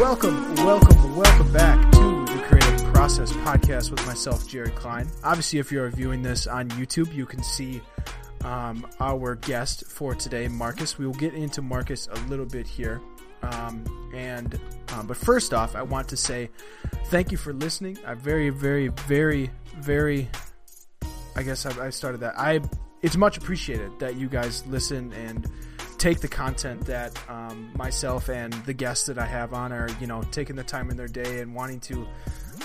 Welcome, welcome, welcome back to the Creative Process Podcast with myself, Jared Klein. Obviously, if you're viewing this on YouTube, you can see um, our guest for today, Marcus. We will get into Marcus a little bit here. Um, and um, but first off, I want to say thank you for listening. I very, very, very, very. I guess I, I started that. I it's much appreciated that you guys listen and take the content that um, myself and the guests that I have on are, you know, taking the time in their day and wanting to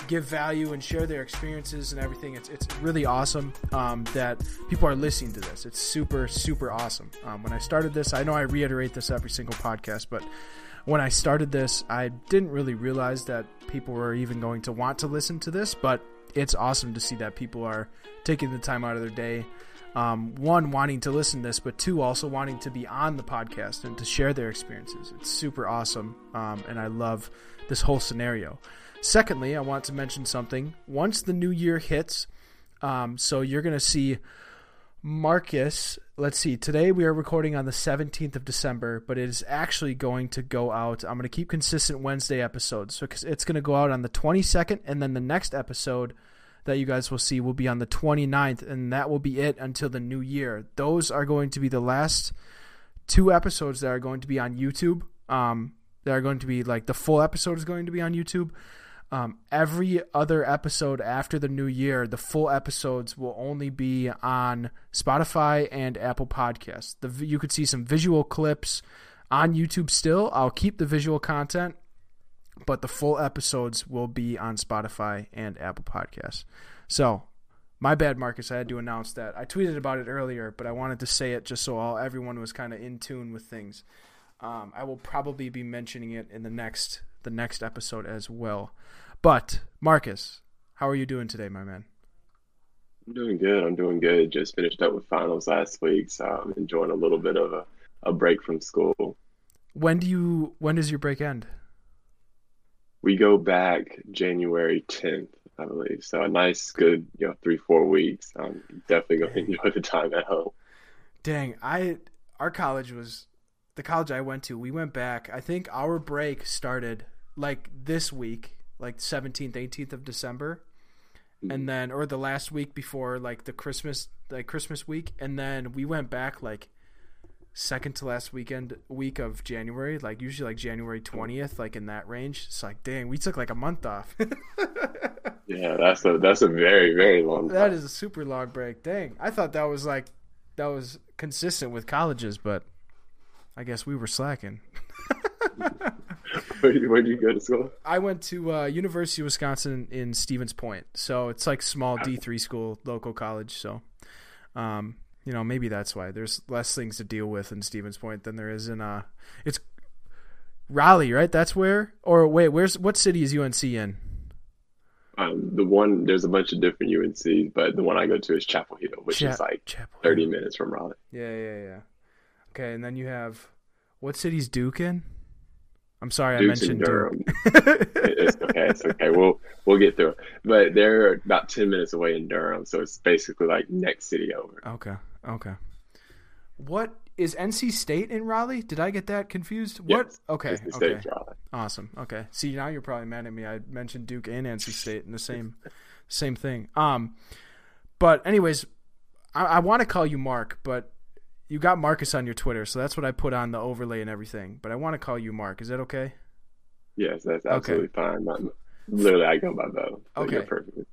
give value and share their experiences and everything. It's, it's really awesome um, that people are listening to this. It's super, super awesome. Um, when I started this, I know I reiterate this every single podcast, but when I started this, I didn't really realize that people were even going to want to listen to this, but it's awesome to see that people are taking the time out of their day. Um, one, wanting to listen to this, but two, also wanting to be on the podcast and to share their experiences. It's super awesome, um, and I love this whole scenario. Secondly, I want to mention something. Once the new year hits, um, so you're going to see Marcus, let's see. Today we are recording on the 17th of December, but it is actually going to go out. I'm going to keep consistent Wednesday episodes. So it's going to go out on the 22nd, and then the next episode that you guys will see will be on the 29th, and that will be it until the new year. Those are going to be the last two episodes that are going to be on YouTube. Um, that are going to be like the full episode is going to be on YouTube. Um, every other episode after the new year, the full episodes will only be on Spotify and Apple Podcasts. The you could see some visual clips on YouTube still. I'll keep the visual content, but the full episodes will be on Spotify and Apple Podcasts. So, my bad, Marcus. I had to announce that. I tweeted about it earlier, but I wanted to say it just so all everyone was kind of in tune with things. Um, I will probably be mentioning it in the next the next episode as well. But Marcus, how are you doing today, my man? I'm doing good. I'm doing good. Just finished up with finals last week, so I'm enjoying a little bit of a, a break from school. When do you when does your break end? We go back January 10th, I believe. So a nice, good, you know, three four weeks. I'm definitely going to enjoy the time at home. Dang, I our college was the college I went to. We went back. I think our break started like this week, like 17th, 18th of December. Mm-hmm. And then or the last week before like the Christmas like Christmas week and then we went back like second to last weekend week of January, like usually like January 20th, like in that range. It's like, dang, we took like a month off. yeah, that's a that's a very very long. That is a super long break. Dang, I thought that was like that was consistent with colleges, but I guess we were slacking. where, where did you go to school? I went to uh, University of Wisconsin in Stevens Point, so it's like small D three school, local college. So, um, you know, maybe that's why there's less things to deal with in Stevens Point than there is in uh, it's Raleigh, right? That's where. Or wait, where's what city is UNC in? Um, the one there's a bunch of different UNCs, but the one I go to is Chapel Hill, which Cha- is like Chapel 30 minutes from Raleigh. Yeah, yeah, yeah. Okay, and then you have what city's Duke in? I'm sorry, Duke's I mentioned Durham. It's okay. It's okay. We'll we'll get through it. But they're about ten minutes away in Durham, so it's basically like next city over. okay, okay. What is NC State in Raleigh? Did I get that confused? Yes, What? Okay, the okay. Awesome. Okay. See, now you're probably mad at me. I mentioned Duke and NC State in the same same thing. Um, but anyways, I, I want to call you Mark, but you got Marcus on your Twitter, so that's what I put on the overlay and everything. But I want to call you Mark. Is that okay? Yes, that's absolutely fine. Not, literally, I go by both. So Okay. You're perfectly.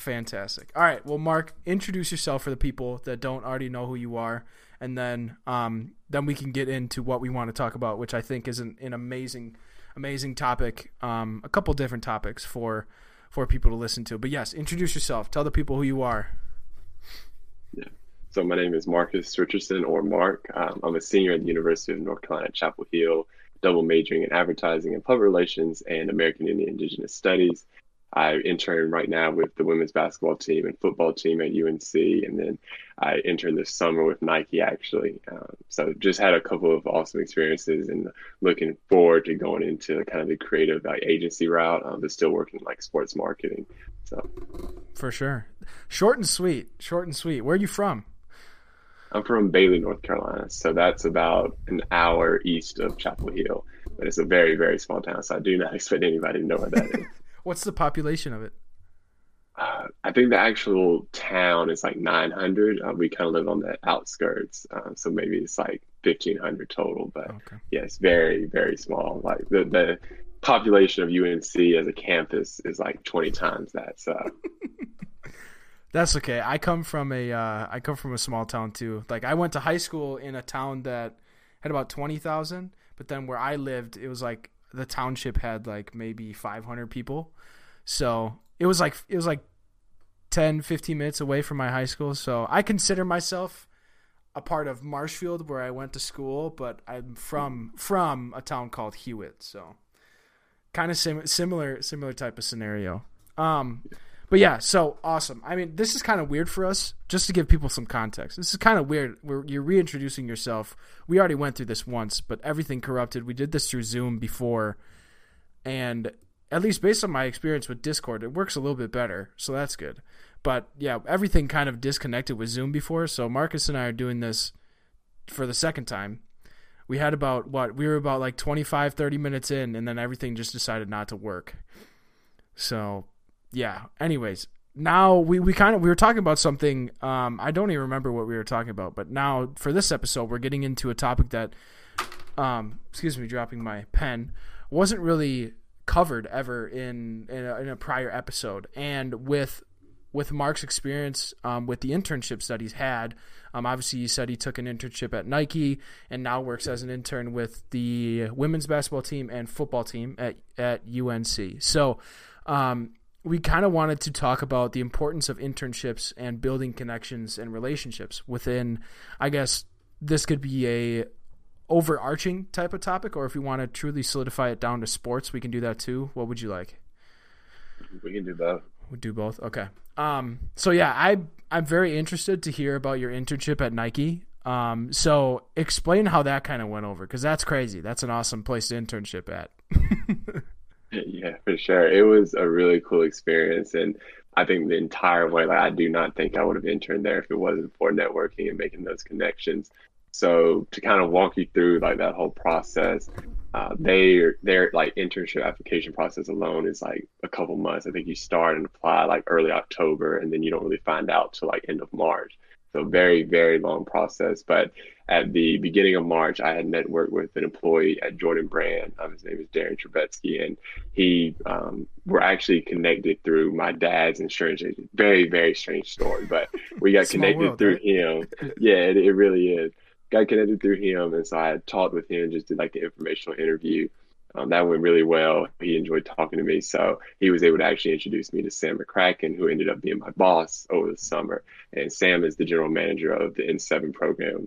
Fantastic. All right. Well, Mark, introduce yourself for the people that don't already know who you are, and then um, then we can get into what we want to talk about, which I think is an, an amazing, amazing topic. Um, a couple different topics for for people to listen to. But yes, introduce yourself. Tell the people who you are. Yeah. So my name is Marcus Richardson, or Mark. Um, I'm a senior at the University of North Carolina Chapel Hill, double majoring in advertising and public relations and American Indian Indigenous Studies. I intern right now with the women's basketball team and football team at UNC, and then I interned this summer with Nike actually. Um, so just had a couple of awesome experiences, and looking forward to going into kind of the creative like, agency route, um, but still working like sports marketing. So For sure. Short and sweet. Short and sweet. Where are you from? I'm from Bailey, North Carolina, so that's about an hour east of Chapel Hill. but it's a very very small town, so I do not expect anybody to know where that is. What's the population of it? Uh, I think the actual town is like 900. Uh, we kind of live on the outskirts, uh, so maybe it's like 1500 total. But okay. yeah, it's very very small. Like the the population of UNC as a campus is like 20 times that. So. That's okay. I come from a uh, I come from a small town too. Like I went to high school in a town that had about twenty thousand, but then where I lived, it was like the township had like maybe five hundred people. So it was like it was like 10, 15 minutes away from my high school. So I consider myself a part of Marshfield where I went to school, but I'm from from a town called Hewitt. So kind of sim- similar similar type of scenario. Um, but yeah, so awesome. I mean, this is kind of weird for us, just to give people some context. This is kind of weird. Where you're reintroducing yourself. We already went through this once, but everything corrupted. We did this through Zoom before, and at least based on my experience with Discord, it works a little bit better, so that's good. But yeah, everything kind of disconnected with Zoom before, so Marcus and I are doing this for the second time. We had about what? We were about like 25 30 minutes in and then everything just decided not to work. So, yeah. Anyways, now we, we kind of we were talking about something um, I don't even remember what we were talking about, but now for this episode we're getting into a topic that um, excuse me, dropping my pen wasn't really covered ever in in a, in a prior episode, and with with Mark's experience um, with the internships that he's had, um, obviously he said he took an internship at Nike and now works as an intern with the women's basketball team and football team at at UNC. So um, we kind of wanted to talk about the importance of internships and building connections and relationships within. I guess this could be a overarching type of topic, or if we want to truly solidify it down to sports, we can do that too. What would you like? We can do both. We do both. Okay. Um. So yeah, I I'm very interested to hear about your internship at Nike. Um. So explain how that kind of went over, because that's crazy. That's an awesome place to internship at. Yeah, for sure. It was a really cool experience. And I think the entire way, like, I do not think I would have interned there if it wasn't for networking and making those connections. So to kind of walk you through like that whole process, uh, they their like internship application process alone is like a couple months. I think you start and apply like early October, and then you don't really find out till like end of March. So very, very long process. But at the beginning of March, I had networked with an employee at Jordan Brand. Um, his name is Darren Trebetsky, and he um, we're actually connected through my dad's insurance agent. Very, very strange story, but we got connected world, through right? him. Yeah, it, it really is. Got connected through him, and so I talked with him, just did like the informational interview. Um, that went really well. He enjoyed talking to me. So he was able to actually introduce me to Sam McCracken, who ended up being my boss over the summer. And Sam is the general manager of the N7 program.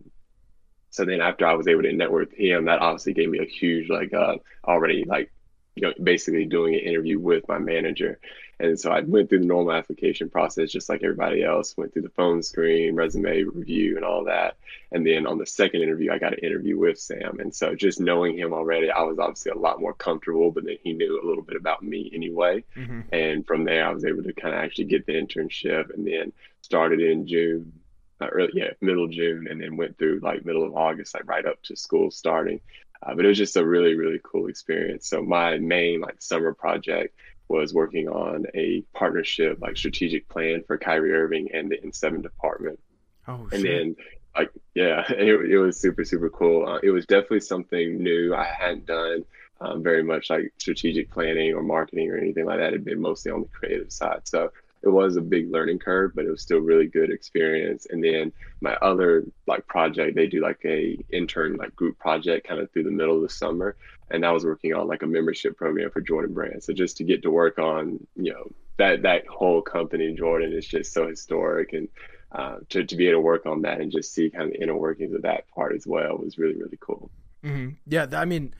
So then after I was able to network with him, that obviously gave me a huge, like, uh, already like you know, basically doing an interview with my manager. And so I went through the normal application process, just like everybody else, went through the phone screen, resume review, and all that. And then on the second interview, I got an interview with Sam. And so just knowing him already, I was obviously a lot more comfortable, but then he knew a little bit about me anyway. Mm-hmm. And from there, I was able to kind of actually get the internship and then started in June. Uh, early, yeah, middle June, and then went through like middle of August, like right up to school starting. Uh, but it was just a really, really cool experience. So my main like summer project was working on a partnership, like strategic plan for Kyrie Irving and the N7 department. Oh, and then like yeah, it, it was super, super cool. Uh, it was definitely something new. I hadn't done um, very much like strategic planning or marketing or anything like that. It had been mostly on the creative side. So it was a big learning curve, but it was still really good experience. And then my other like project, they do like a intern like group project kind of through the middle of the summer, and I was working on like a membership program for Jordan Brand. So just to get to work on, you know, that that whole company, Jordan, is just so historic, and uh, to to be able to work on that and just see kind of the inner workings of that part as well was really really cool. Mm-hmm. Yeah, I mean,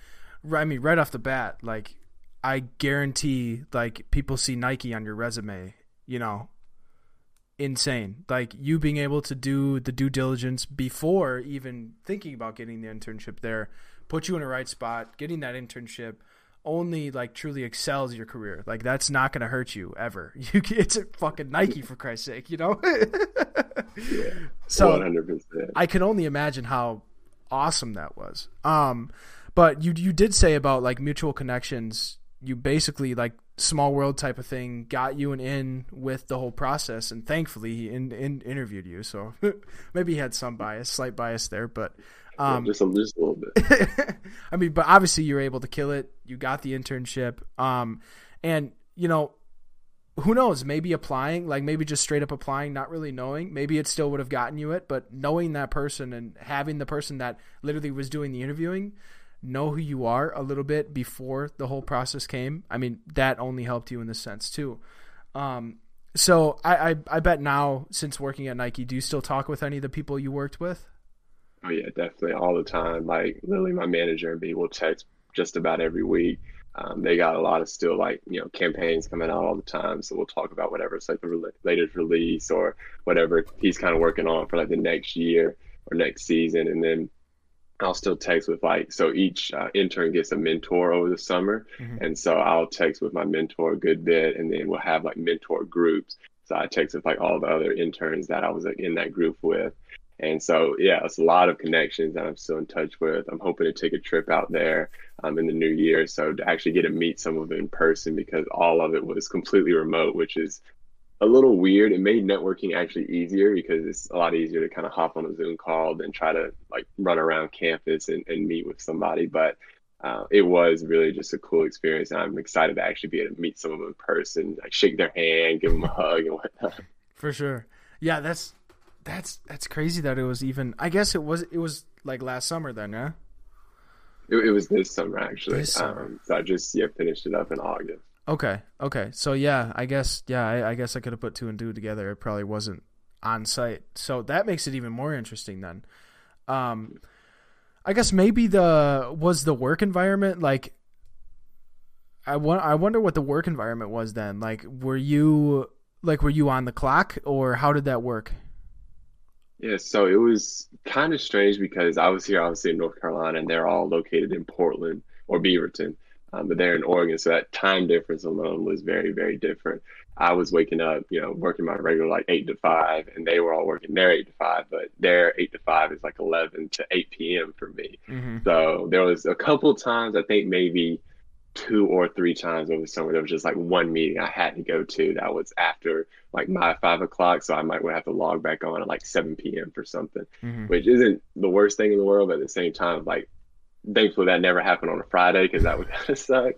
I mean, right off the bat, like I guarantee, like people see Nike on your resume you know, insane. Like you being able to do the due diligence before even thinking about getting the internship there, put you in a right spot, getting that internship only like truly excels your career. Like that's not going to hurt you ever. You it's a fucking Nike for Christ's sake, you know? yeah. So 100%. I can only imagine how awesome that was. Um But you you did say about like mutual connections. You basically like small world type of thing got you an in with the whole process, and thankfully he in, in, interviewed you. So maybe he had some bias, slight bias there, but um, just, a, just a little bit. I mean, but obviously you were able to kill it. You got the internship, um, and you know who knows? Maybe applying, like maybe just straight up applying, not really knowing. Maybe it still would have gotten you it, but knowing that person and having the person that literally was doing the interviewing know who you are a little bit before the whole process came. I mean, that only helped you in this sense too. Um, so I, I, I bet now, since working at Nike, do you still talk with any of the people you worked with? Oh yeah, definitely all the time. Like literally, my manager and me will text just about every week um, they got a lot of still like you know campaigns coming out all the time, so we'll talk about whatever it's like the latest release or whatever he's kind of working on for like the next year or next season, and then I'll still text with like so each uh, intern gets a mentor over the summer, mm-hmm. and so I'll text with my mentor a good bit, and then we'll have like mentor groups. So I text with like all the other interns that I was like in that group with, and so, yeah, it's a lot of connections that I'm still in touch with. I'm hoping to take a trip out there um, in the new year. So to actually get to meet some of it in person because all of it was completely remote, which is a little weird. It made networking actually easier because it's a lot easier to kind of hop on a Zoom call than try to like run around campus and, and meet with somebody. But uh, it was really just a cool experience. And I'm excited to actually be able to meet some of them in person, like shake their hand, give them a hug and whatnot. For sure. Yeah, that's that's that's crazy that it was even. I guess it was it was like last summer then, yeah. It, it was this summer actually. This summer. Um, so I just yeah finished it up in August. Okay. Okay. So yeah, I guess yeah, I, I guess I could have put two and two together. It probably wasn't on site, so that makes it even more interesting then. Um, I guess maybe the was the work environment like. I want. I wonder what the work environment was then. Like, were you like were you on the clock, or how did that work? Yeah, so it was kind of strange because I was here, obviously in North Carolina, and they're all located in Portland or Beaverton, um, but they're in Oregon. So that time difference alone was very, very different. I was waking up, you know, working my regular like eight to five, and they were all working their eight to five, but their eight to five is like 11 to 8 p.m. for me. Mm-hmm. So there was a couple times, I think maybe two or three times over the summer. There was just like one meeting I had to go to that was after like my five o'clock. So I might have to log back on at like 7 p.m. for something, mm-hmm. which isn't the worst thing in the world. But at the same time, like thankfully that never happened on a Friday because that would kind of suck.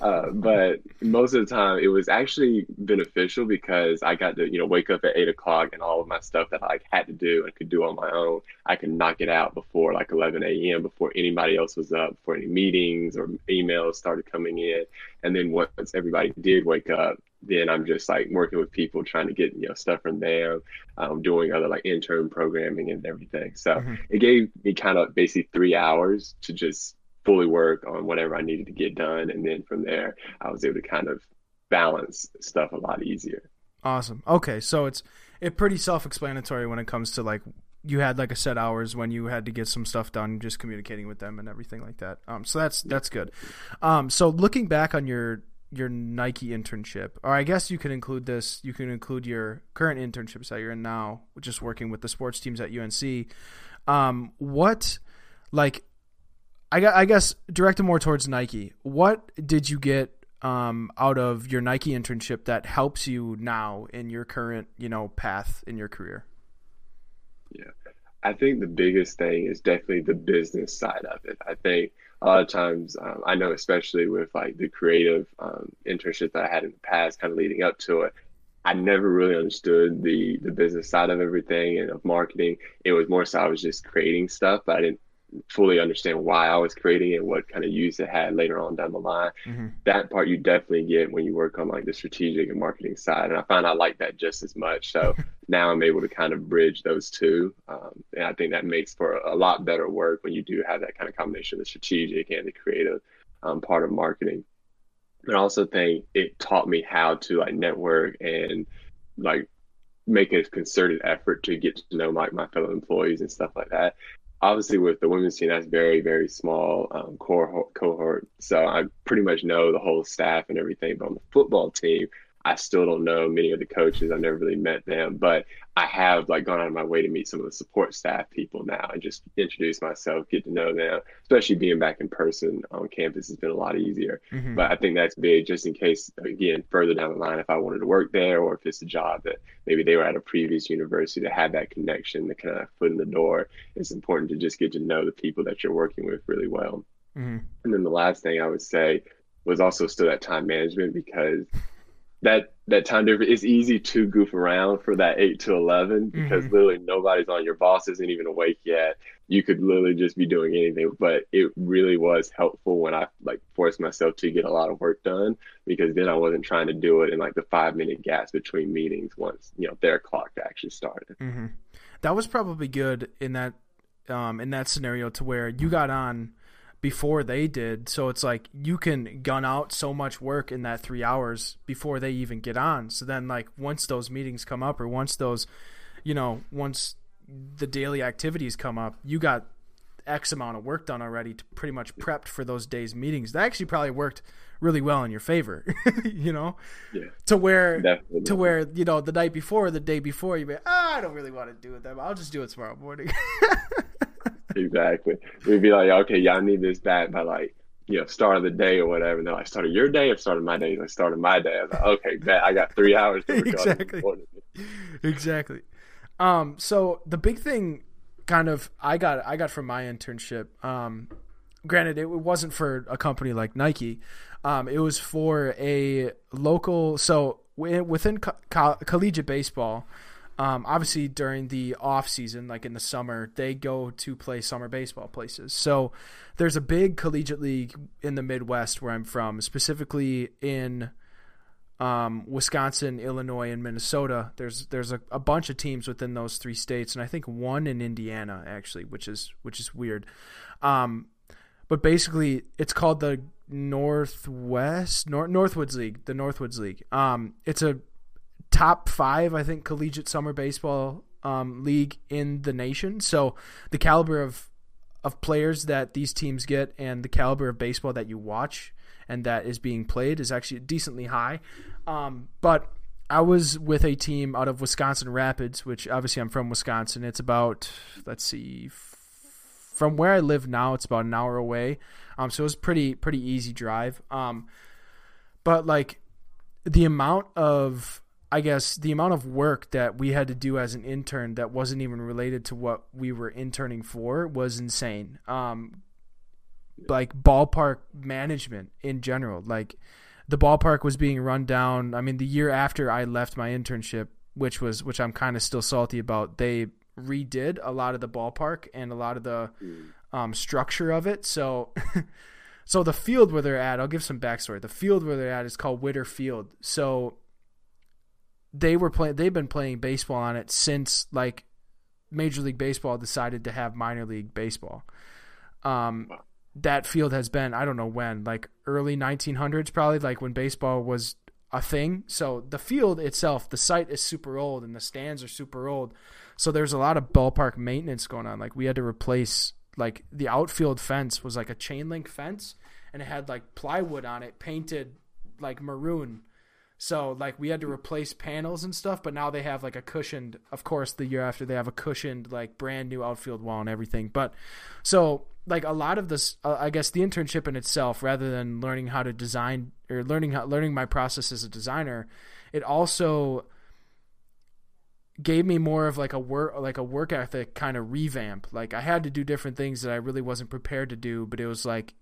Uh, but most of the time, it was actually beneficial because I got to you know wake up at eight o'clock and all of my stuff that I like, had to do and could do on my own, I could knock it out before like 11 a.m. before anybody else was up, before any meetings or emails started coming in. And then once everybody did wake up, then I'm just like working with people trying to get you know stuff from them, um, doing other like intern programming and everything. So mm-hmm. it gave me kind of basically three hours to just fully work on whatever I needed to get done, and then from there I was able to kind of balance stuff a lot easier. Awesome. Okay, so it's it pretty self-explanatory when it comes to like you had like a set hours when you had to get some stuff done, just communicating with them and everything like that. Um, so that's that's good. Um, so looking back on your your Nike internship, or I guess you can include this. You can include your current internships that you're in now, just working with the sports teams at UNC. Um, what, like, I, I guess directed more towards Nike. What did you get um, out of your Nike internship that helps you now in your current, you know, path in your career? Yeah, I think the biggest thing is definitely the business side of it. I think a lot of times um, I know, especially with like the creative um, internship that I had in the past, kind of leading up to it, I never really understood the the business side of everything and of marketing. It was more so I was just creating stuff, but I didn't fully understand why I was creating it, what kind of use it had later on down the line. Mm-hmm. That part you definitely get when you work on like the strategic and marketing side. And I find I like that just as much. So now I'm able to kind of bridge those two. Um, and I think that makes for a lot better work when you do have that kind of combination of the strategic and the creative um, part of marketing. But I also think it taught me how to like network and like make a concerted effort to get to know like my fellow employees and stuff like that obviously with the women's team that's very very small um, cohort cohort. So i pretty much know the whole staff and everything but on the football team I still don't know many of the coaches. I've never really met them, but I have like gone out of my way to meet some of the support staff people now and just introduce myself, get to know them. Especially being back in person on campus has been a lot easier. Mm-hmm. But I think that's big, just in case again further down the line, if I wanted to work there or if it's a job that maybe they were at a previous university to have that connection, the kind of foot in the door. It's important to just get to know the people that you're working with really well. Mm-hmm. And then the last thing I would say was also still that time management because that that time difference it's easy to goof around for that 8 to 11 because mm-hmm. literally nobody's on your boss isn't even awake yet you could literally just be doing anything but it really was helpful when i like forced myself to get a lot of work done because then i wasn't trying to do it in like the five minute gaps between meetings once you know their clock actually started mm-hmm. that was probably good in that um, in that scenario to where you got on before they did. So it's like you can gun out so much work in that three hours before they even get on. So then, like, once those meetings come up, or once those, you know, once the daily activities come up, you got X amount of work done already to pretty much prepped for those days' meetings. That actually probably worked really well in your favor, you know, yeah. to where Definitely. to where you know the night before, or the day before, you be, oh, I don't really want to do it. Then I'll just do it tomorrow morning. exactly. We'd be like, okay, y'all need this back by like, you know, start of the day or whatever. And they're like, start of your day or start my day? Like, start of my day. I was like, okay, bet I got three hours to exactly. exactly. Um, so the big thing kind of I got I got from my internship, um, granted it wasn't for a company like Nike. Um, it was for a local so within co- co- collegiate baseball um, obviously, during the off season, like in the summer, they go to play summer baseball places. So there's a big collegiate league in the Midwest where I'm from, specifically in um, Wisconsin, Illinois, and Minnesota. There's there's a, a bunch of teams within those three states, and I think one in Indiana actually, which is which is weird. Um, but basically, it's called the Northwest North Northwoods League, the Northwoods League. Um, it's a top five, I think, collegiate summer baseball um, league in the nation. So the caliber of of players that these teams get and the caliber of baseball that you watch and that is being played is actually decently high. Um, but I was with a team out of Wisconsin Rapids, which obviously I'm from Wisconsin. It's about let's see, from where I live now, it's about an hour away. Um, so it was pretty pretty easy drive. Um, but like the amount of I guess the amount of work that we had to do as an intern that wasn't even related to what we were interning for was insane. Um, like ballpark management in general, like the ballpark was being run down. I mean, the year after I left my internship, which was which I'm kind of still salty about, they redid a lot of the ballpark and a lot of the um, structure of it. So. so the field where they're at, I'll give some backstory. The field where they're at is called Witter Field. So they were playing they've been playing baseball on it since like Major League Baseball decided to have minor league baseball. Um, that field has been I don't know when, like early 1900s probably, like when baseball was a thing. So the field itself, the site is super old and the stands are super old. So there's a lot of ballpark maintenance going on. Like we had to replace like the outfield fence was like a chain link fence and it had like plywood on it painted like maroon so like we had to replace panels and stuff, but now they have like a cushioned. Of course, the year after they have a cushioned like brand new outfield wall and everything. But so like a lot of this, uh, I guess the internship in itself, rather than learning how to design or learning how learning my process as a designer, it also gave me more of like a work like a work ethic kind of revamp. Like I had to do different things that I really wasn't prepared to do, but it was like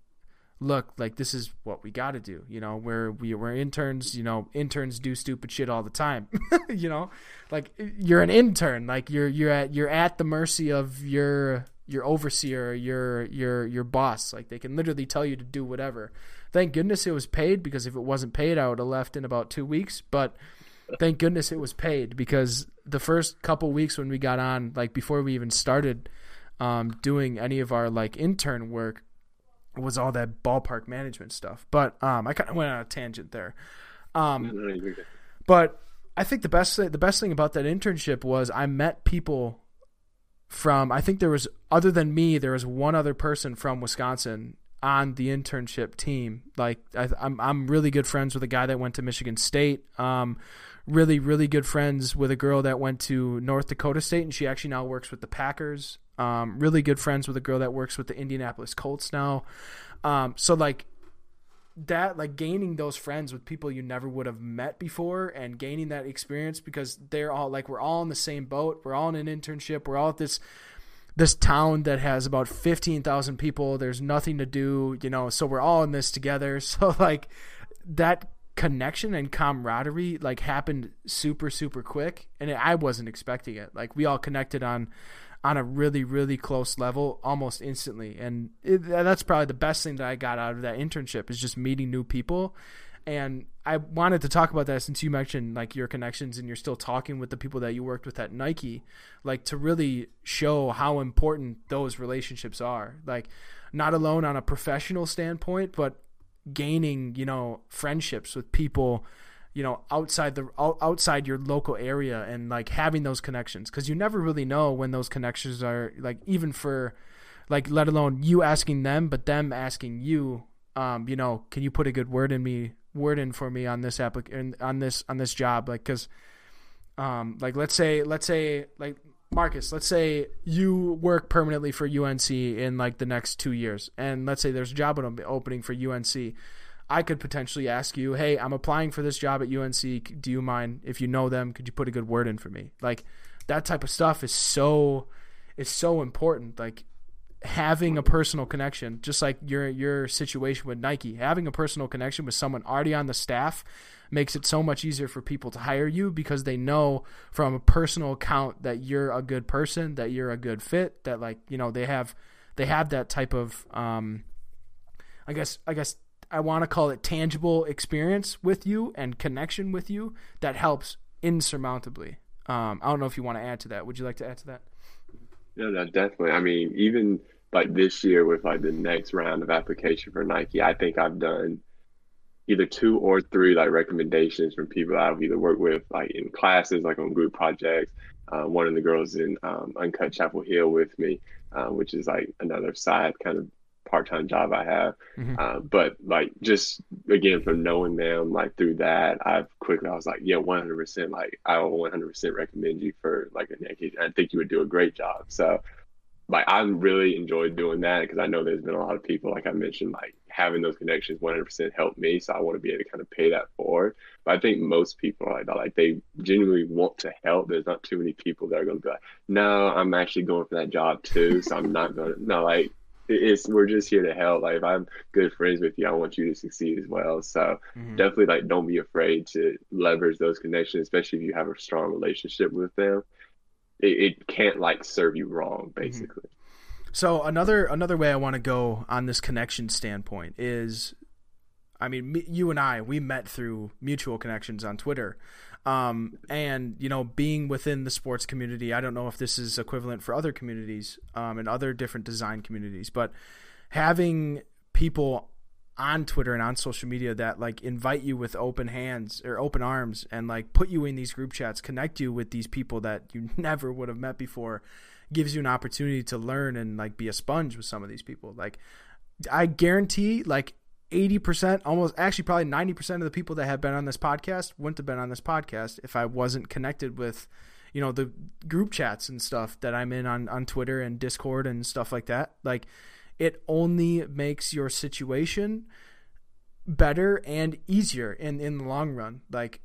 look, like this is what we got to do. You know, where we we're interns. You know, interns do stupid shit all the time. you know, like you're an intern. Like you're you're at you're at the mercy of your your overseer, your your your boss. Like they can literally tell you to do whatever. Thank goodness it was paid because if it wasn't paid, I would have left in about two weeks. But thank goodness it was paid because the first couple weeks when we got on, like before we even started um, doing any of our like intern work, was all that ballpark management stuff. But um, I kind of went on a tangent there. Um, but I think the best thing, the best thing about that internship was I met people from. I think there was other than me, there was one other person from Wisconsin on the internship team. Like I, I'm I'm really good friends with a guy that went to Michigan State. Um, really really good friends with a girl that went to North Dakota State, and she actually now works with the Packers. Um, really good friends with a girl that works with the Indianapolis Colts now. Um, so like that like gaining those friends with people you never would have met before and gaining that experience because they're all like we're all in the same boat we're all in an internship we're all at this this town that has about 15,000 people there's nothing to do you know so we're all in this together. So like that connection and camaraderie like happened super super quick and I wasn't expecting it. Like we all connected on on a really really close level almost instantly. And it, that's probably the best thing that i got out of that internship is just meeting new people and i wanted to talk about that since you mentioned like your connections and you're still talking with the people that you worked with at nike like to really show how important those relationships are. Like not alone on a professional standpoint but gaining you know friendships with people you know outside the outside your local area and like having those connections. Because you never really know when those connections are like even for like let alone you asking them but them asking you um you know can you put a good word in me word in for me on this applic on this on this job like because um like let's say let's say like Marcus, let's say you work permanently for UNC in like the next two years, and let's say there's a job opening for UNC. I could potentially ask you, hey, I'm applying for this job at UNC. Do you mind if you know them? Could you put a good word in for me? Like that type of stuff is so is so important. Like having a personal connection, just like your your situation with Nike, having a personal connection with someone already on the staff makes it so much easier for people to hire you because they know from a personal account that you're a good person, that you're a good fit, that like, you know, they have they have that type of um I guess I guess I want to call it tangible experience with you and connection with you that helps insurmountably. Um, I don't know if you want to add to that. Would you like to add to that? Yeah, no, definitely. I mean, even like this year with like the next round of application for Nike, I think I've done either two or three like recommendations from people I've either worked with like in classes, like on group projects. Uh, one of the girls in um, Uncut Chapel Hill with me, uh, which is like another side kind of part-time job I have. Mm-hmm. Uh, but like just again from knowing them like through that, I've quickly I was like, yeah, one hundred percent. Like I will one hundred percent recommend you for like a Yankee. I think you would do a great job. So like I really enjoyed doing that because I know there's been a lot of people like I mentioned like having those connections 100% helped me. So I want to be able to kind of pay that forward. But I think most people are like that. Like they genuinely want to help. There's not too many people that are going to be like, no, I'm actually going for that job too. So I'm not going to, no, like it's we're just here to help. Like if I'm good friends with you, I want you to succeed as well. So mm-hmm. definitely like don't be afraid to leverage those connections, especially if you have a strong relationship with them. It, it can't like serve you wrong, mm-hmm. basically. Mm-hmm. So another another way I want to go on this connection standpoint is, I mean, me, you and I we met through mutual connections on Twitter. Um, and you know, being within the sports community, I don't know if this is equivalent for other communities um, and other different design communities, but having people on Twitter and on social media that like invite you with open hands or open arms and like put you in these group chats, connect you with these people that you never would have met before, gives you an opportunity to learn and like be a sponge with some of these people. Like I guarantee like 80%, almost actually probably 90% of the people that have been on this podcast wouldn't have been on this podcast if I wasn't connected with, you know, the group chats and stuff that I'm in on, on Twitter and Discord and stuff like that. Like, it only makes your situation better and easier in, in the long run. Like,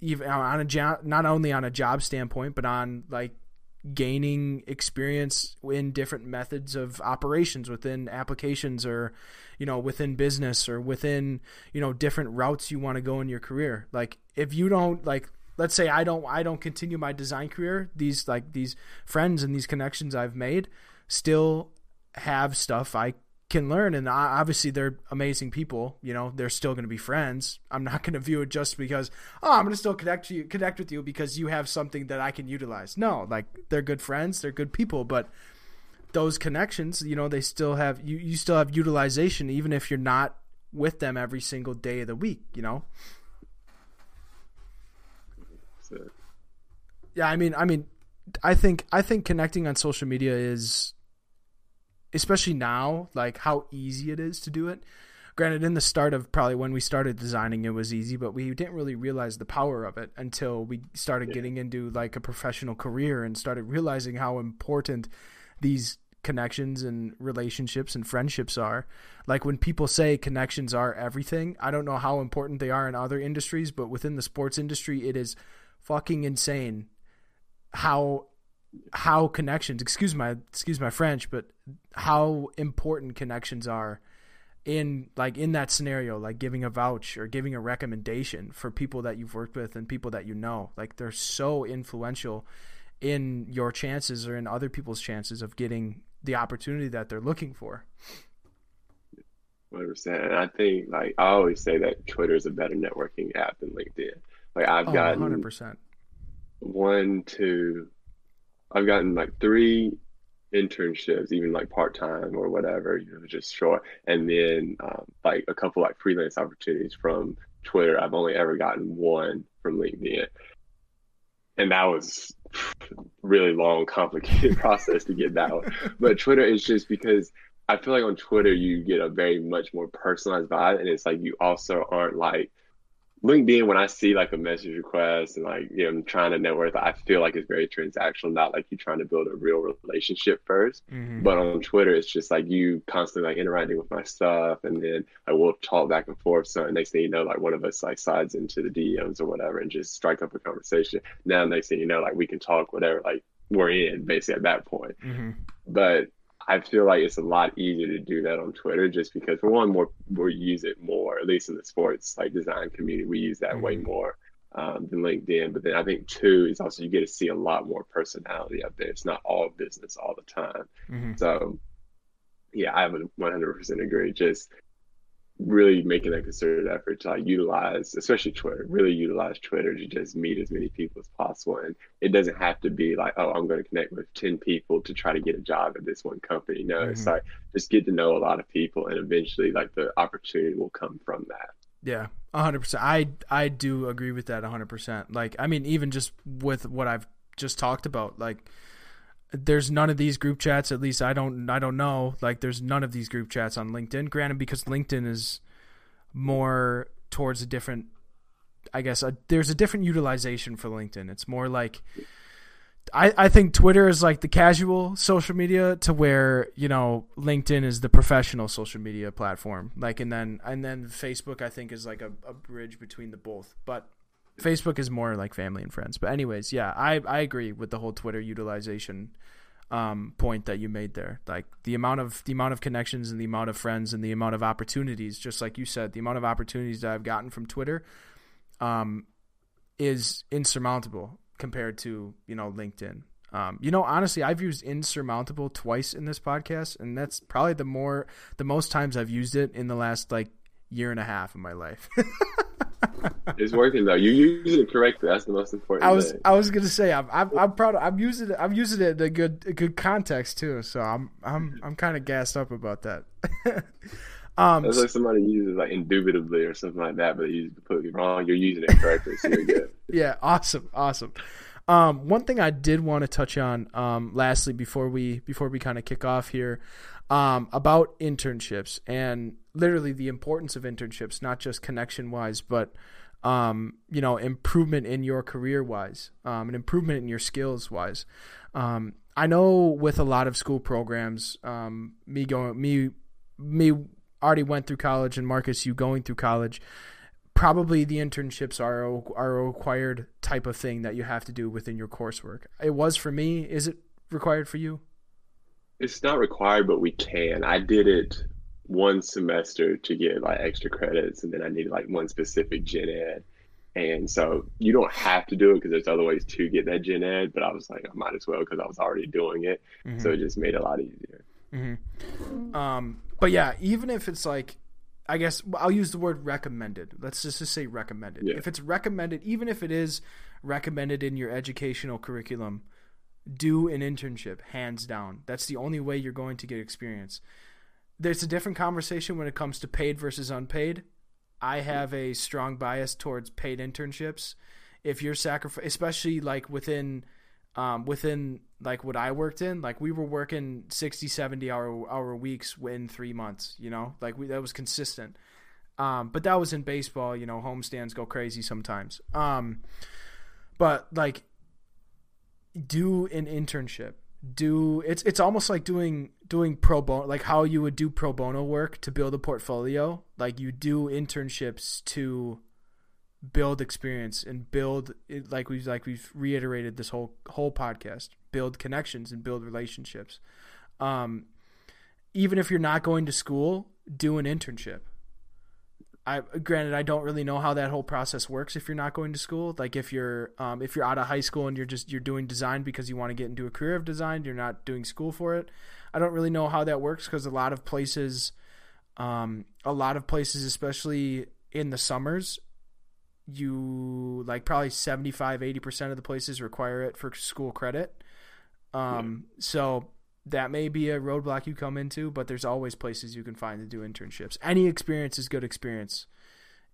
even on a job, not only on a job standpoint, but on like gaining experience in different methods of operations within applications or you know within business or within you know different routes you want to go in your career like if you don't like let's say I don't I don't continue my design career these like these friends and these connections I've made still have stuff I can learn and obviously they're amazing people you know they're still going to be friends. I'm not going to view it just because oh i'm going to still connect you connect with you because you have something that i can utilize. No like they're good friends they're good people but those connections you know they still have you you still have utilization even if you're not with them every single day of the week you know? Yeah i mean i mean i think i think connecting on social media is especially now, like how easy it is to do it. Granted, in the start of probably when we started designing, it was easy, but we didn't really realize the power of it until we started yeah. getting into like a professional career and started realizing how important these connections and relationships and friendships are. Like when people say connections are everything, I don't know how important they are in other industries, but within the sports industry, it is fucking insane how how connections excuse my excuse my french but how important connections are in like in that scenario like giving a vouch or giving a recommendation for people that you've worked with and people that you know. Like they're so influential in your chances or in other people's chances of getting the opportunity that they're looking for. 100% And i think like i always say that twitter is a better networking app than linkedin. Like i've oh, gotten 100% one two i've gotten like three internships, even like part time or whatever, you know, just short. And then um, like a couple like freelance opportunities from Twitter. I've only ever gotten one from LinkedIn, and that was really long, complicated process to get that one. But Twitter is just because I feel like on Twitter you get a very much more personalized vibe, and it's like you also aren't like LinkedIn, when I see like a message request and like you know, I'm trying to network, I feel like it's very transactional, not like you're trying to build a real relationship 1st mm-hmm. But on Twitter, it's just like you constantly like interacting with my stuff, and then I will talk back and forth. So next thing you know, like one of us like slides into the DMs or whatever, and just strike up a conversation. Now next thing you know, like we can talk whatever, like we're in basically at that point. Mm-hmm. But I feel like it's a lot easier to do that on Twitter just because for one, more we use it more, at least in the sports like design community, we use that mm-hmm. way more um, than LinkedIn. But then I think two is also you get to see a lot more personality up there. It's not all business all the time. Mm-hmm. So yeah, I would 100% agree. Just really making a concerted effort to like utilize, especially Twitter, really utilize Twitter to just meet as many people as possible. And it doesn't have to be like, oh, I'm going to connect with 10 people to try to get a job at this one company. No, mm-hmm. it's like just get to know a lot of people and eventually like the opportunity will come from that. Yeah, 100%. I I do agree with that 100%. Like I mean even just with what I've just talked about like there's none of these group chats at least i don't i don't know. Like there's none of these group chats on linkedin. Granted because linkedin is more towards a different i guess a, there's a different utilization for linkedin. It's more like I, I think twitter is like the casual social media to where you know linkedin is the professional social media platform. Like and then and then facebook i think is like a, a bridge between the both. But Facebook is more like family and friends. But anyways, yeah, I I agree with the whole Twitter utilization um, point that you made there. Like the amount of the amount of connections and the amount of friends and the amount of opportunities, just like you said, the amount of opportunities that I've gotten from Twitter um, is insurmountable compared to you know LinkedIn. Um, you know, honestly, I've used insurmountable twice in this podcast, and that's probably the more the most times I've used it in the last like year and a half of my life. it's working though. You use it correctly. That's the most important. I was thing. I was gonna say I'm, I'm, I'm proud. Of, I'm using it. I'm using it in a good a good context too. So I'm I'm I'm kind of gassed up about that. um, That's like somebody uses like indubitably or something like that, but you completely wrong. You're using it correctly, so you're good. yeah, awesome, awesome. Um, one thing I did want to touch on, um, lastly, before we before we kind of kick off here, um, about internships and literally the importance of internships, not just connection wise, but um, you know, improvement in your career wise, um, an improvement in your skills wise. Um, I know with a lot of school programs, um, me going, me, me already went through college, and Marcus, you going through college. Probably the internships are are a required type of thing that you have to do within your coursework. It was for me. Is it required for you? It's not required, but we can. I did it one semester to get like extra credits, and then I needed like one specific gen ed. And so you don't have to do it because there's other ways to get that gen ed, but I was like, I might as well because I was already doing it. Mm-hmm. So it just made it a lot easier. Mm-hmm. Um, but yeah, even if it's like, I guess I'll use the word recommended. Let's just, just say recommended. Yeah. If it's recommended, even if it is recommended in your educational curriculum, do an internship, hands down. That's the only way you're going to get experience there's a different conversation when it comes to paid versus unpaid. I have a strong bias towards paid internships. If you're sacrificing, especially like within um, within like what I worked in, like we were working 60, 70 hour hour weeks in three months. You know, like we that was consistent. Um, but that was in baseball. You know, homestands go crazy sometimes. Um, but like, do an internship. Do it's it's almost like doing doing pro bono, like how you would do pro bono work to build a portfolio. Like you do internships to build experience and build like we've like we've reiterated this whole whole podcast build connections and build relationships um, even if you're not going to school do an internship I granted I don't really know how that whole process works if you're not going to school. Like if you're um, if you're out of high school and you're just you're doing design because you want to get into a career of design, you're not doing school for it. I don't really know how that works because a lot of places, um, a lot of places, especially in the summers, you like probably 75 80% of the places require it for school credit um, yeah. so that may be a roadblock you come into but there's always places you can find to do internships. Any experience is good experience.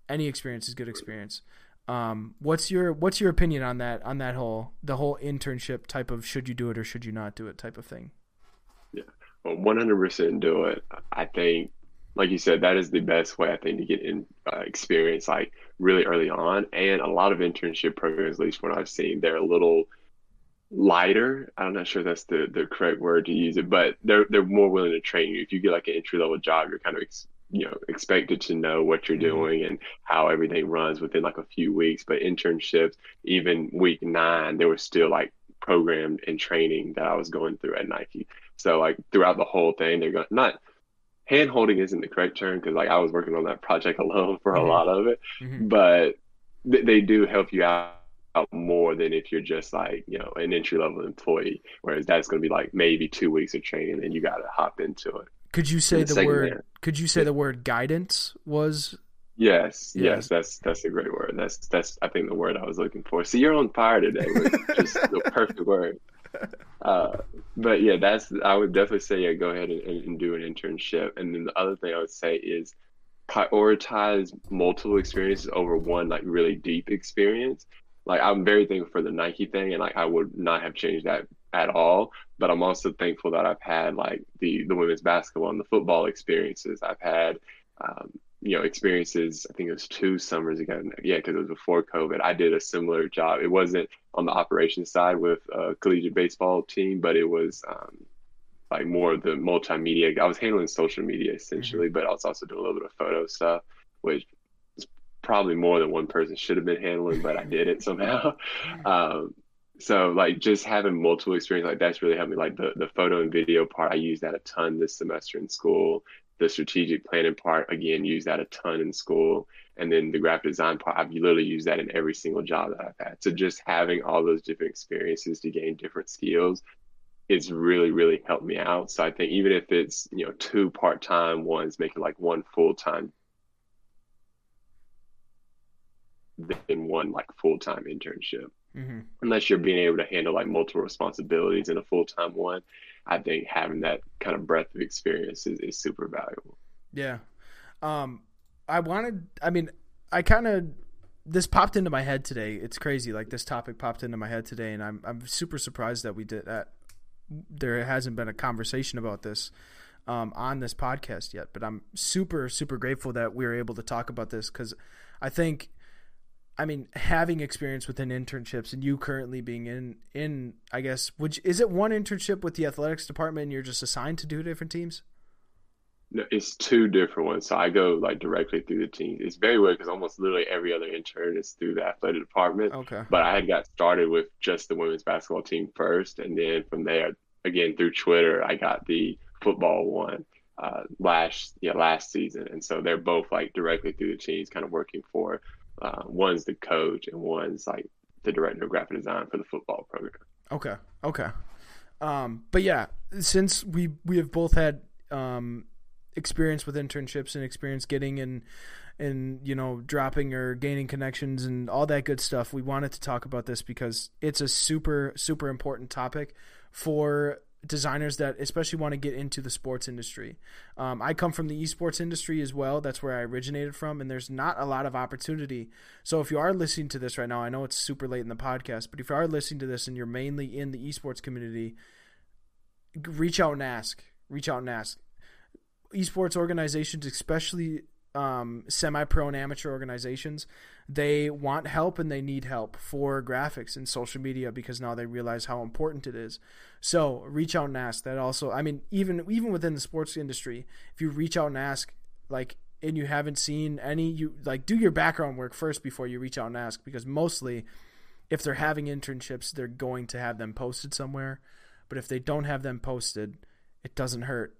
Any experience is good experience. Um, what's your what's your opinion on that on that whole the whole internship type of should you do it or should you not do it type of thing? Yeah 100% do it. I think like you said, that is the best way I think to get in uh, experience like really early on. And a lot of internship programs, at least what I've seen, they're a little lighter. I'm not sure that's the, the correct word to use it, but they're they're more willing to train you. If you get like an entry level job, you're kind of ex, you know expected to know what you're mm-hmm. doing and how everything runs within like a few weeks. But internships, even week nine, there was still like programmed and training that I was going through at Nike. So like throughout the whole thing, they're going not hand holding isn't the correct term because like I was working on that project alone for mm-hmm. a lot of it, mm-hmm. but th- they do help you out more than if you're just like you know an entry level employee. Whereas that's going to be like maybe two weeks of training and you got to hop into it. Could you say the, the word? There. Could you say yeah. the word guidance was? Yes, yeah. yes, that's that's a great word. That's that's I think the word I was looking for. So you're on fire today with just the perfect word. Uh, but yeah, that's I would definitely say yeah, go ahead and, and do an internship. And then the other thing I would say is prioritize multiple experiences over one like really deep experience. Like I'm very thankful for the Nike thing, and like I would not have changed that at all. But I'm also thankful that I've had like the the women's basketball and the football experiences. I've had um, you know experiences i think it was two summers ago yeah because it was before covid i did a similar job it wasn't on the operations side with a collegiate baseball team but it was um, like more of the multimedia i was handling social media essentially mm-hmm. but i was also doing a little bit of photo stuff which probably more than one person should have been handling but i did it somehow. Um, so like just having multiple experience like that's really helped me. Like the, the photo and video part i used that a ton this semester in school. The strategic planning part again use that a ton in school. And then the graphic design part i've literally used that in every single job that i've had. So just having all those different experiences to gain different skills it's really really helped me out. So i think even if it's you know two part-time ones making like one full-time then one like full-time internship mm-hmm. unless you're being able to handle like multiple responsibilities in a full-time one I think having that kind of breadth of experience is, is super valuable. Yeah. Um, I wanted, I mean, I kind of, this popped into my head today. It's crazy. Like this topic popped into my head today, and I'm, I'm super surprised that we did that. There hasn't been a conversation about this um, on this podcast yet, but I'm super, super grateful that we were able to talk about this because I think I mean, having experience within internships and you currently being in in I guess which is it one internship with the athletics department and you're just assigned to do different teams? No, it's two different ones. So I go like directly through the team. It's very weird because almost literally every other intern is through the athletic department. Okay. But I had got started with just the women's basketball team first, and then from there, again through Twitter, I got the football one uh, last yeah last season, and so they're both like directly through the teams, kind of working for uh, one's the coach and one's like the director of graphic design for the football program. Okay. Okay. Um, but yeah, since we we have both had um, experience with internships and experience getting and and you know dropping or gaining connections and all that good stuff, we wanted to talk about this because it's a super super important topic for designers that especially want to get into the sports industry. Um, I come from the esports industry as well. That's where I originated from, and there's not a lot of opportunity. So if you are listening to this right now, I know it's super late in the podcast, but if you are listening to this and you're mainly in the esports community, reach out and ask. Reach out and ask. Esports organizations, especially um, semi-pro and amateur organizations they want help and they need help for graphics and social media because now they realize how important it is. So reach out and ask. That also i mean even even within the sports industry if you reach out and ask like and you haven't seen any you like do your background work first before you reach out and ask because mostly if they're having internships they're going to have them posted somewhere. But if they don't have them posted it doesn't hurt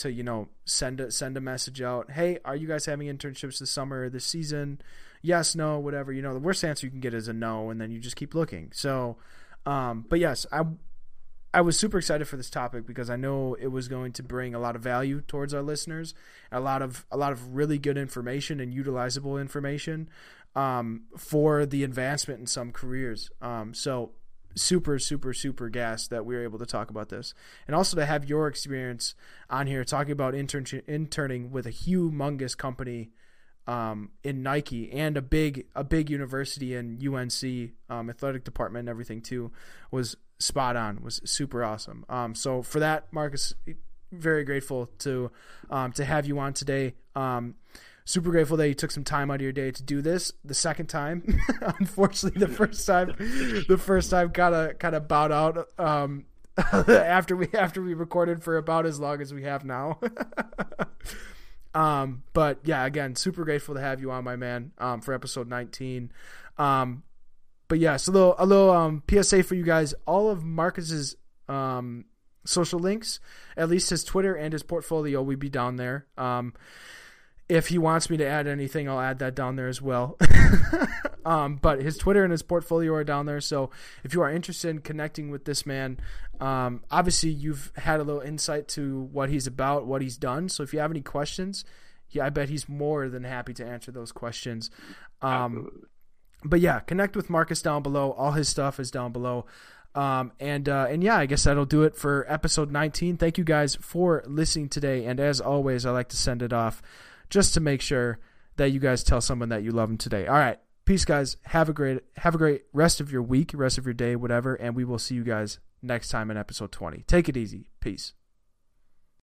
to you know send a send a message out. Hey, are you guys having internships this summer, this season? Yes, no, whatever. You know, the worst answer you can get is a no, and then you just keep looking. So, um, but yes, I I was super excited for this topic because I know it was going to bring a lot of value towards our listeners, a lot of a lot of really good information and utilizable information um, for the advancement in some careers. Um, so super super super gassed that we were able to talk about this. And also to have your experience on here talking about intern- interning with a humongous company um, in Nike and a big a big university in UNC um, athletic department and everything too was spot on was super awesome. Um, so for that Marcus very grateful to um, to have you on today. Um, super grateful that you took some time out of your day to do this. The second time unfortunately the first time the first time kind of kind of bowed out um, after we after we recorded for about as long as we have now. Um, but yeah again super grateful to have you on my man um, for episode 19 um, but yeah so a little a little um, psa for you guys. All of marcus's um, social links at least his twitter and his portfolio will be down there. Um, if he wants me to add anything, I'll add that down there as well. um, but his Twitter and his portfolio are down there. So if you are interested in connecting with this man, um, obviously you've had a little insight to what he's about, what he's done. So if you have any questions, yeah, I bet he's more than happy to answer those questions. Um, but yeah, connect with Marcus down below. All his stuff is down below. Um, and uh, and yeah, I guess that'll do it for episode 19. Thank you guys for listening today. And as always, I like to send it off just to make sure that you guys tell someone that you love them today. All right. Peace guys. Have a great have a great rest of your week, rest of your day, whatever, and we will see you guys next time in episode 20. Take it easy. Peace.